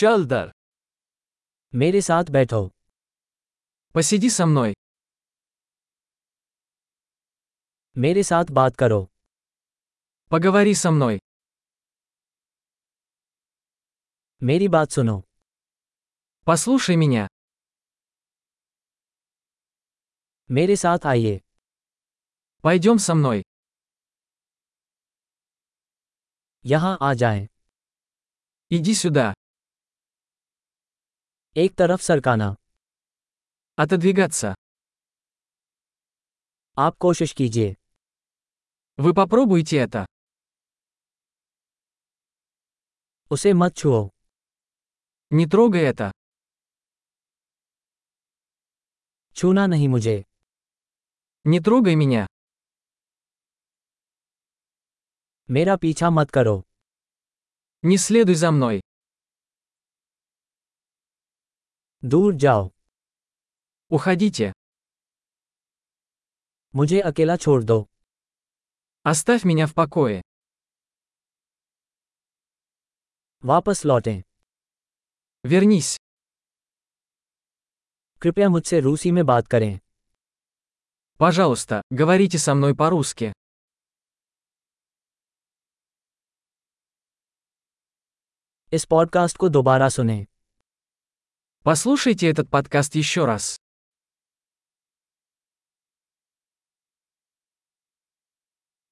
चल दर मेरे साथ बैठो Посиди со мной. मेरे साथ बात करो Поговори со мной. मेरी बात सुनो Послушай меня. मेरे साथ आइए Пойдем со мной. यहाँ आ जाएं। Иди сюда. एक तरफ सरकाना Отодвигаться. आप कोशिश कीजिए Вы попробуйте это. उसे मत छुओ Не трогай это. छूना नहीं मुझे Не трогай меня. मेरा पीछा मत करो Не следуй за мной. दूर जाओ Уходите. मुझे अकेला छोड़ दो Оставь меня в покое. वापस लौटें Вернись. कृपया मुझसे रूसी में बात करें Пожалуйста, говорите со мной по-русски. इस पॉडकास्ट को दोबारा सुनें Послушайте этот подкаст еще раз.